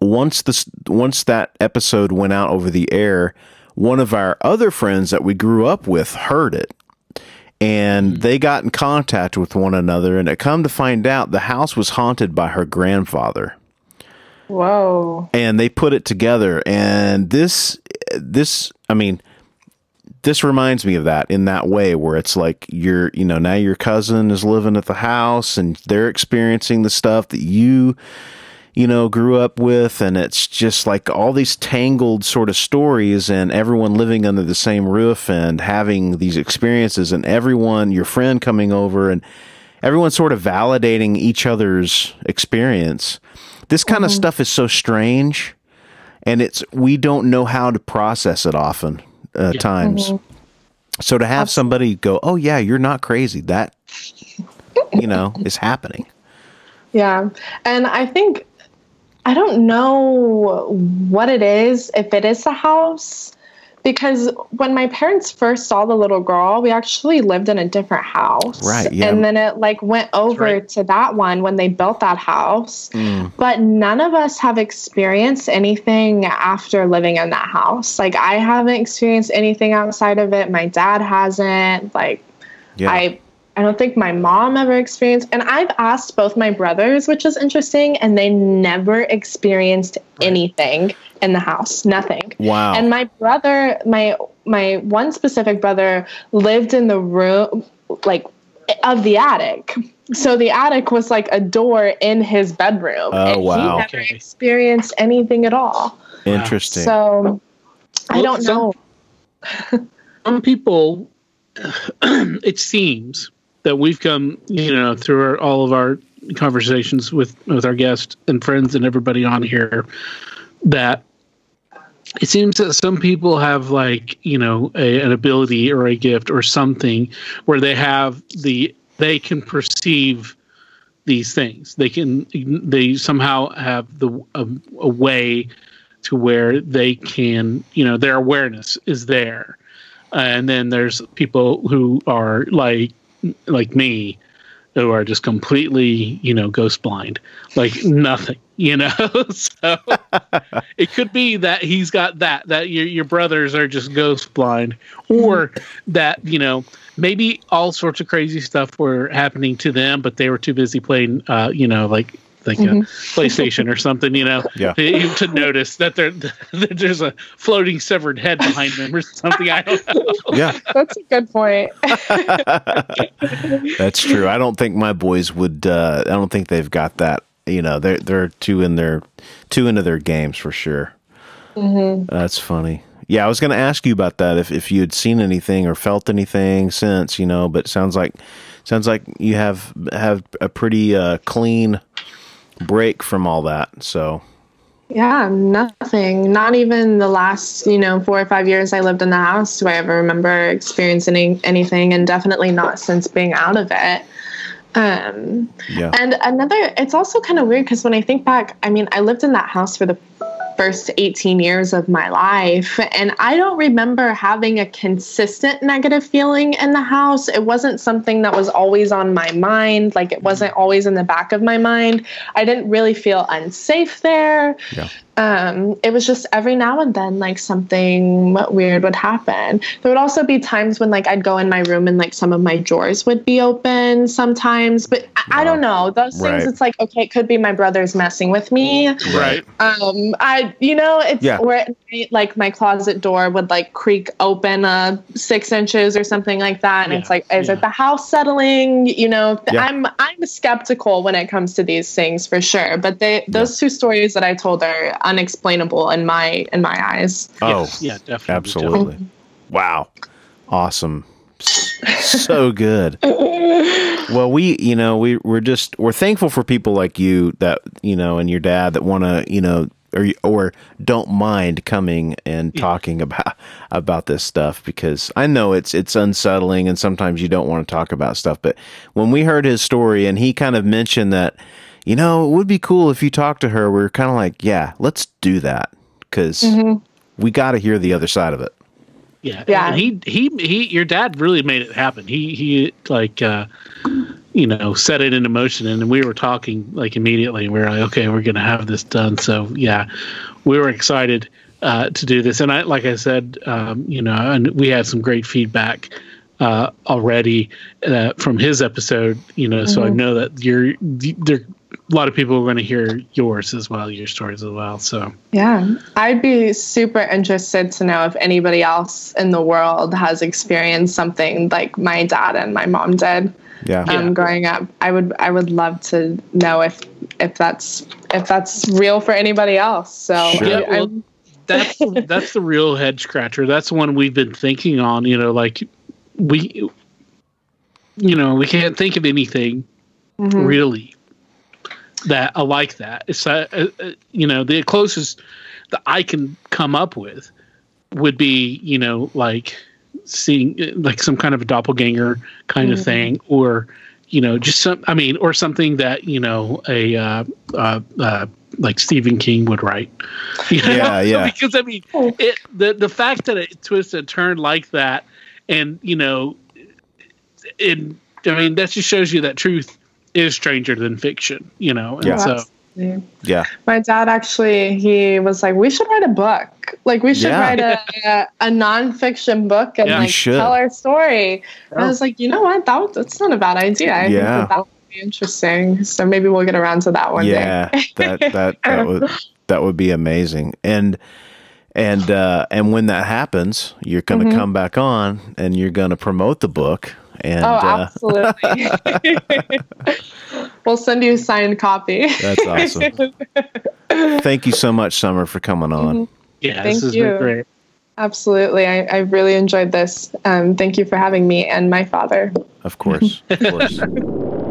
once this once that episode went out over the air, one of our other friends that we grew up with heard it and hmm. they got in contact with one another and it come to find out the house was haunted by her grandfather. Whoa. And they put it together and this this i mean this reminds me of that in that way where it's like you're you know now your cousin is living at the house and they're experiencing the stuff that you you know, grew up with. And it's just like all these tangled sort of stories and everyone living under the same roof and having these experiences and everyone, your friend coming over and everyone sort of validating each other's experience. This kind mm-hmm. of stuff is so strange and it's, we don't know how to process it often uh, yeah. times. Mm-hmm. So to have somebody go, oh yeah, you're not crazy. That, you know, is happening. Yeah. And I think I don't know what it is, if it is a house, because when my parents first saw the little girl, we actually lived in a different house. Right. Yeah. And then it like went over right. to that one when they built that house. Mm. But none of us have experienced anything after living in that house. Like I haven't experienced anything outside of it. My dad hasn't. Like yeah. I I don't think my mom ever experienced. And I've asked both my brothers, which is interesting, and they never experienced right. anything in the house. Nothing. Wow. And my brother, my my one specific brother lived in the room like of the attic. So the attic was like a door in his bedroom. Oh and wow. He never okay. experienced anything at all. Interesting. So well, I don't some, know. some people it seems that we've come, you know, through our, all of our conversations with with our guests and friends and everybody on here, that it seems that some people have like you know a, an ability or a gift or something where they have the they can perceive these things. They can they somehow have the a, a way to where they can you know their awareness is there. And then there's people who are like like me who are just completely, you know, ghost blind, like nothing, you know. so it could be that he's got that that your your brothers are just ghost blind, or that you know maybe all sorts of crazy stuff were happening to them, but they were too busy playing, uh, you know, like like mm-hmm. a PlayStation or something, you know, yeah. to, to notice that there that there's a floating severed head behind them or something. I don't know. Yeah, that's a good point. that's true. I don't think my boys would. Uh, I don't think they've got that. You know, they're they're too in their too into their games for sure. Mm-hmm. That's funny. yeah. I was going to ask you about that if if you had seen anything or felt anything since, you know. But it sounds like sounds like you have have a pretty uh, clean break from all that. So Yeah, nothing. Not even the last, you know, four or five years I lived in the house do I ever remember experiencing any- anything, and definitely not since being out of it. Um, yeah, and another, it's also kind of weird because when I think back, I mean, I lived in that house for the first 18 years of my life, and I don't remember having a consistent negative feeling in the house. It wasn't something that was always on my mind, like it wasn't always in the back of my mind. I didn't really feel unsafe there. yeah, Um, it was just every now and then, like something weird would happen. There would also be times when, like, I'd go in my room and like some of my drawers would be open sometimes, but I, I don't know. Those Right. things, it's like, okay, it could be my brother's messing with me. Right. Um, I, you know, it's Yeah. where night, like my closet door would like creak open uh six inches or something like that, and Yeah, it's like, is yeah. it the house settling? You know. I'm I'm skeptical when it comes to these things for sure. But they those two stories that I told are unexplainable in my in my eyes. oh, Yes, yeah, definitely. absolutely. Wow, awesome, so good. Well, we, you know, we we're just we're thankful for people like you that you know and your dad that want to, you know, or or don't mind coming and talking about about this stuff because I know it's it's unsettling and sometimes you don't want to talk about stuff. But when we heard his story and he kind of mentioned that, you know, it would be cool if you talked to her. We are kind of like, yeah, let's do that because we got to hear the other side of it. Yeah, Yeah. And he he he. Your dad really made it happen. He he like uh, you know set it into motion, and we were talking like immediately. We were like, okay, we're gonna have this done. So yeah, we were excited uh, to do this, and I like I said, um, you know, and we had some great feedback uh, already uh, from his episode. You know, so I know that you're there. A lot of people are going to hear yours as well, your stories as well. So Yeah, I'd be super interested to know if anybody else in the world has experienced something like my dad and my mom did. Yeah. um, Yeah. growing up. I would I would love to know if if that's if that's real for anybody else. So Sure. Yeah, well, that's the, that's the real head scratcher. That's the one we've been thinking on. You know, like we, you know, we can't think of anything Mhm. really that I like that. It's uh, uh, uh, you know the closest that I can come up with would be you know like seeing like some kind of a doppelganger kind of Mhm. thing, or you know just some. I mean, or something that you know a uh, uh, uh, like Stephen King would write. You know? Yeah, yeah. because I mean, it the the fact that it twists and turned like that, and you know, it. I mean, that just shows you that truth is stranger than fiction. You know, and Yeah. so Absolutely. Yeah. my dad actually he was like, we should write a book. Like we should Yeah. write a, a a nonfiction book and Yeah. Like tell our story. And I was like, you know what? That that's not a bad idea. I Yeah. think that, that would be interesting. So maybe we'll get around to that one yeah, day. that that that would that would be amazing. And and uh, and when that happens, you're going to Mhm. come back on and you're going to promote the book. And Oh, uh, absolutely. we'll send you a signed copy. that's awesome. Thank you so much, Summer, for coming on. yeah, Thank this has you. been great. Absolutely. I, I really enjoyed this. Um, thank you for having me and my father. Of course, of course.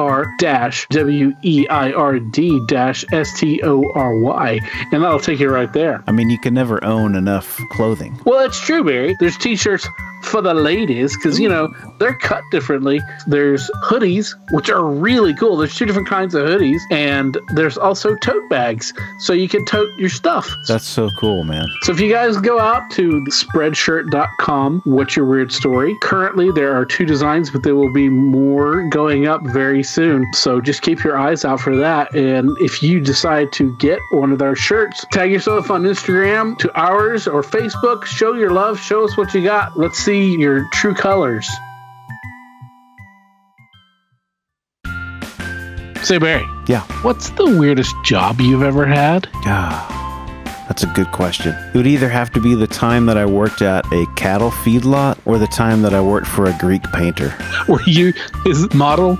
R dash W E I R D dash S T O R Y. And that'll take you right there. I mean, you can never own enough clothing. Well, it's true, Barry. There's t-shirts for the ladies because you know they're cut differently. There's hoodies, which are really cool. There's two different kinds of hoodies, and there's also tote bags, so you can tote your stuff. That's so cool, man. So if you guys go out to spreadshirt.com, what's your weird story? Currently, there are two designs, but there will be more going up very soon. So just keep your eyes out for that. And if you decide to get one of our shirts, tag yourself on Instagram to ours or Facebook. Show your love. Show us what you got. Let's see your true colors. Say, Barry, Yeah. what's the weirdest job you've ever had? Ah, that's a good question. It would either have to be the time that I worked at a cattle feedlot or the time that I worked for a Greek painter. Were you his model?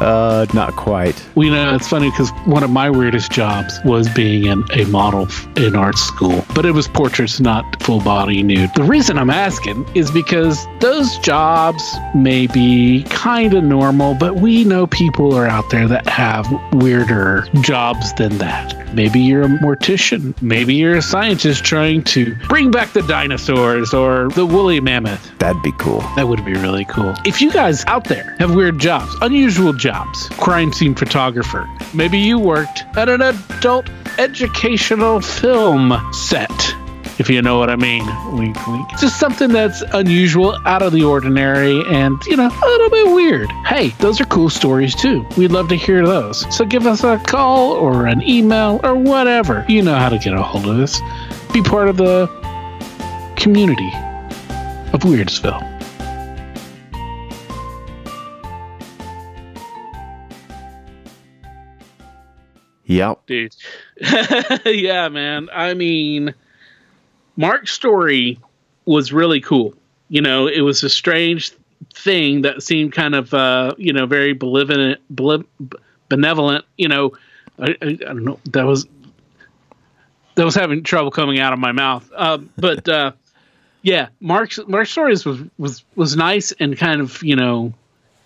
Uh, not quite. Well, you know, it's funny because one of my weirdest jobs was being in a model in art school, but it was portraits, not full body nude. The reason I'm asking is because those jobs may be kind of normal, but we know people are out there that have weirder jobs than that. Maybe you're a mortician. Maybe you're a scientist trying to bring back the dinosaurs or the woolly mammoth. That'd be cool. That would be really cool. If you guys out there have weird jobs, unusual jobs, crime scene photographer, maybe you worked at an adult educational film set. If you know what I mean, wink, wink. Just something that's unusual, out of the ordinary, and you know, a little bit weird. Hey, those are cool stories too. We'd love to hear those. So give us a call or an email or whatever. You know how to get a hold of us. Be part of the community of Weirdsville. Yep. dude. yeah, man. I mean, Mark's story was really cool. You know, it was a strange thing that seemed kind of, uh, you know, very benevolent, benevolent. You know, I, I, I don't know. That was that was having trouble coming out of my mouth. Uh, but uh, yeah, Mark's Mark's stories was was was nice and kind of you know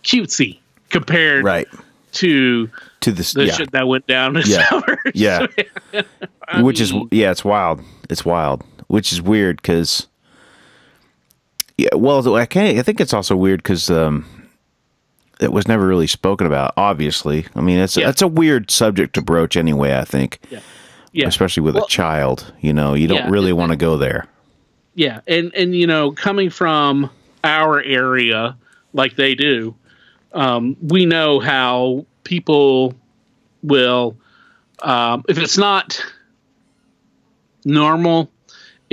cutesy compared Right. to To this. the yeah. shit that went down in Yeah. Yeah. Which is yeah, it's wild. It's wild. Which is weird because yeah, well, I can't. I think it's also weird because um, it was never really spoken about. Obviously, I mean, it's Yeah. it's a weird subject to broach anyway. I think, yeah, especially with Well, a child. You know, you don't Yeah, really want to go there. yeah, and and you know, coming from our area like they do, um, we know how people will, um, if it's not normal,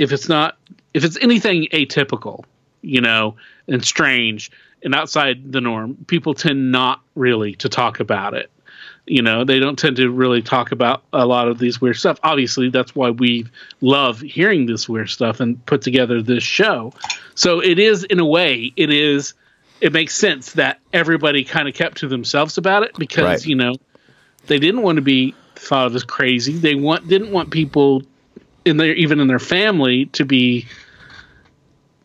if it's not, if it's anything atypical, you know, and strange and outside the norm, people tend not really to talk about it. You know, they don't tend to really talk about a lot of these weird stuff. Obviously, that's why we love hearing this weird stuff and put together this show. So it is, in a way, it is. It makes sense that everybody kind of kept to themselves about it because Right. you know they didn't want to be thought of as crazy. They want didn't want people in their even in their family to be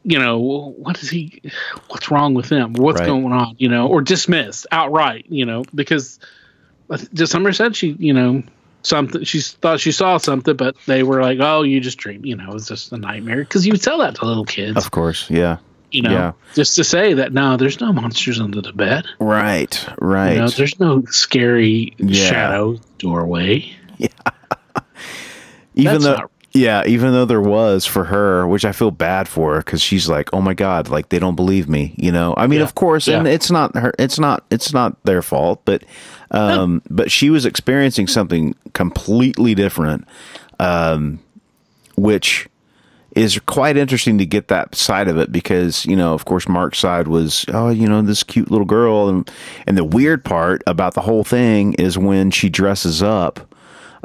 you know what is he what's wrong with him what's Right. going on you know or dismissed outright you know because uh, just Summer said she you know something she thought she saw something but they were like oh you just dream you know it was just a nightmare because you would tell that to little kids Of course, yeah, you know yeah. just to say that no there's no monsters under the bed right, right. you know there's no scary Yeah. shadow doorway yeah even That's though yeah even though there was for her which i feel bad for because she's like oh my god like they don't believe me you know? I mean Yeah. of course and it's not her it's not it's not their fault but um but she was experiencing something completely different um which is quite interesting to get that side of it because you know of course mark's side was oh you know this cute little girl and and the weird part about the whole thing is when she dresses up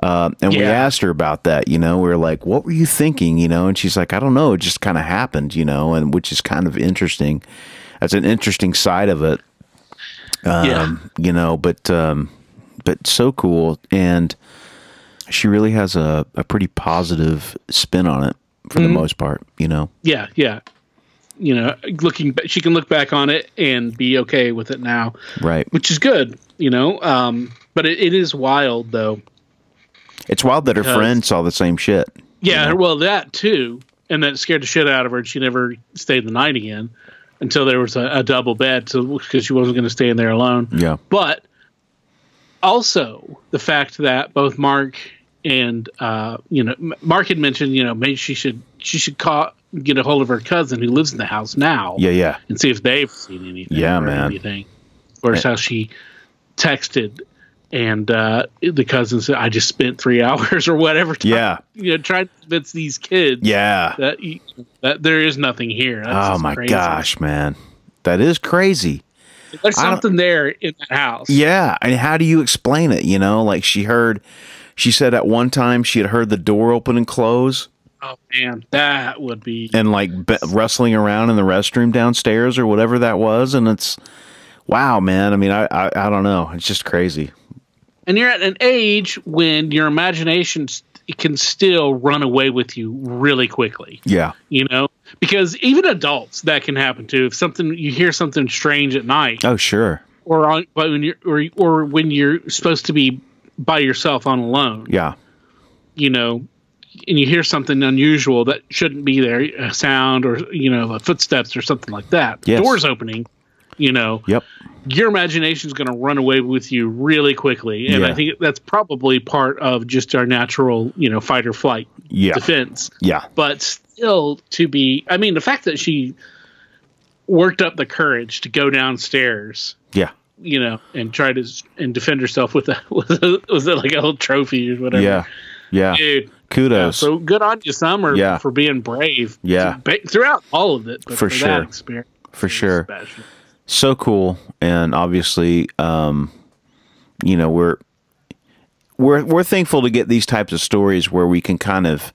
uh, and we asked her about that, you know, we are like, what were you thinking, you know? And she's like, I don't know. It just kind of happened, you know, and which is kind of interesting. That's an interesting side of it. Um, Yeah. You know, but, um, but so cool. And she really has a, a pretty positive spin on it for Mm-hmm. the most part, you know? yeah yeah you know looking she can look back on it and be okay with it now Right. which is good you know um but it, it is wild though It's wild that her friend saw the same shit. yeah well that too and that scared the shit out of her, and she never stayed the night again until there was a, a double bed, so because she wasn't going to stay in there alone. Yeah. But also the fact that both Mark and uh, you know Mark had mentioned you know maybe she should she should call get a hold of her cousin who lives in the house now Yeah, yeah. and see if they've seen anything. Yeah, or man. Anything. Or how she texted and uh, the cousin said, "I just spent three hours or whatever." Trying, Yeah. you know, trying to convince these kids Yeah. that that there is nothing here. That's Oh my crazy. gosh, man. That is crazy. There's something there in that house. Yeah, and how do you explain it? You know, like she heard, she said at one time she had heard the door open and close, Oh man, that would be. and like be- wrestling around in the restroom downstairs or whatever that was, and it's wow, man. I mean, I I, I don't know. It's just crazy. And you're at an age when your imagination can still run away with you really quickly. Yeah, You know, because even adults that can happen too. If something you hear something strange at night, Oh, sure. or on, but when you're or, or when you're supposed to be by yourself on alone, Yeah, you know, and you hear something unusual that shouldn't be there, a sound or you know, footsteps or something like that. Yes. Doors opening, you know, yep. your imagination is going to run away with you really quickly, and I think that's probably part of just our natural, you know, fight or flight Yeah, defense. yeah, But still, to be, I mean, the fact that she worked up the courage to go downstairs, yeah, you know, and try to and defend herself with a with a, was it like a little trophy or whatever? yeah, yeah. Dude, Kudos. so good on you, Summer, Yeah. for being brave. Yeah. throughout all of it, but For for, sure. that experience, For sure. special. So cool. And obviously um you know we're we're we're thankful to get these types of stories where we can kind of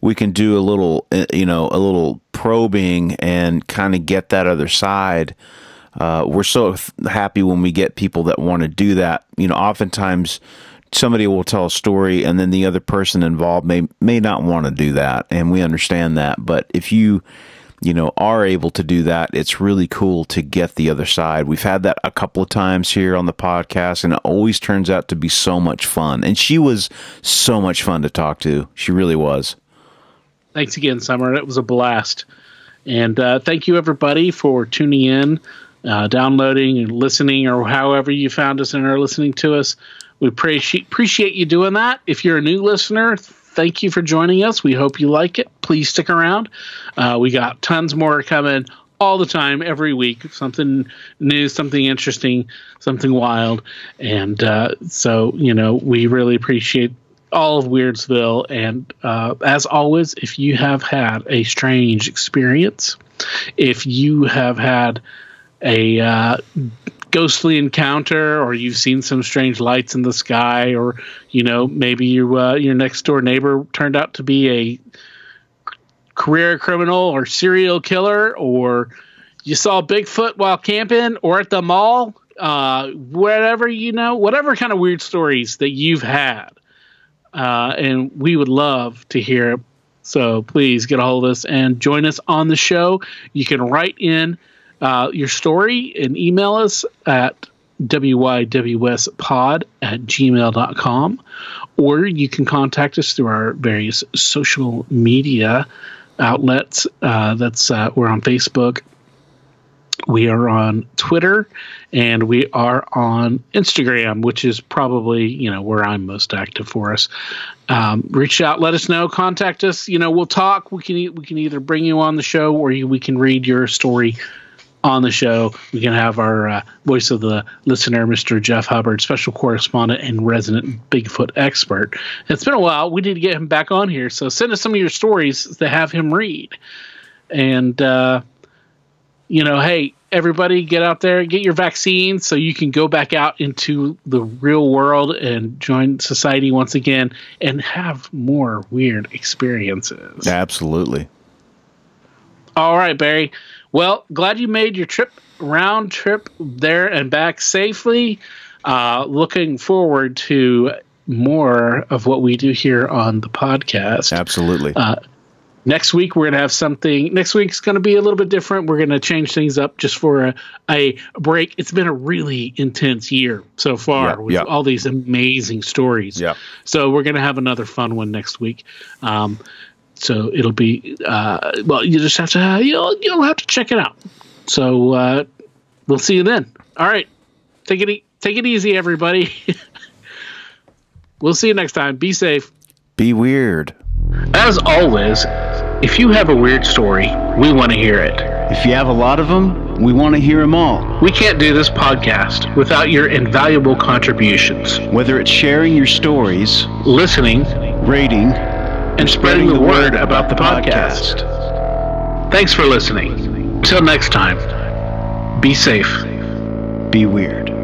we can do a little uh, you know a little probing and kind of get that other side. Uh, we're so happy when we get people that want to do that. You know oftentimes somebody will tell a story and then the other person involved may may not want to do that. And we understand that. But if you you know are able to do that it's really cool to get the other side we've had that a couple of times here on the podcast and it always turns out to be so much fun and she was so much fun to talk to she really was Thanks again, Summer. It was a blast. And uh, thank you, everybody, for tuning in, uh, downloading, and listening, or however you found us and are listening to us. We appreciate appreciate you doing that. If you're a new listener, thank you for joining us. We hope you like it. Please stick around. Uh, we got tons more coming all the time, every week. Something new, something interesting, something wild. And uh, so, you know, we really appreciate all of Weirdsville. And uh, as always, if you have had a strange experience, if you have had a uh, ghostly encounter, or you've seen some strange lights in the sky, or you know maybe you, uh, your next door neighbor turned out to be a career criminal or serial killer, or you saw Bigfoot while camping or at the mall, uh, whatever you know, whatever kind of weird stories that you've had uh, and we would love to hear. So please get a hold of us and join us on the show. You can write in uh, your story and email us at wywspod at gmail.com or you can contact us through our various social media outlets. Uh, that's uh, we're on Facebook, we are on Twitter, and we are on Instagram, which is probably you know where I'm most active for us. Um, reach out, let us know, contact us. You know, we'll talk. We can we can either bring you on the show or you, we can read your story on the show. We can have our uh, voice of the listener, Mr. Jeff Hubbard, special correspondent and resident Bigfoot expert. It's been a while. We need to get him back on here. So send us some of your stories to have him read. And uh, you know, hey, everybody get out there, get your vaccine so you can go back out into the real world and join society once again and have more weird experiences. absolutely All right, Barry. Well, glad you made your trip round trip there and back safely. Uh, looking forward to more of what we do here on the podcast. absolutely Uh, next week we're gonna have something. Next week's gonna be a little bit different. We're gonna change things up just for a, a break. It's been a really intense year so far Yeah, with yeah. all these amazing stories. Yeah. So we're gonna have another fun one next week. Um, So it'll be uh, well. You just have to you'll you'll have to check it out. So uh, we'll see you then. All right, take it e- take it easy, everybody. we'll see you next time. Be safe. Be weird. As always, if you have a weird story, we want to hear it. If you have a lot of them, we want to hear them all. We can't do this podcast without your invaluable contributions. Whether it's sharing your stories, Listening rating, and spreading the word about the podcast. Thanks for listening. Till next time, be safe. Be weird.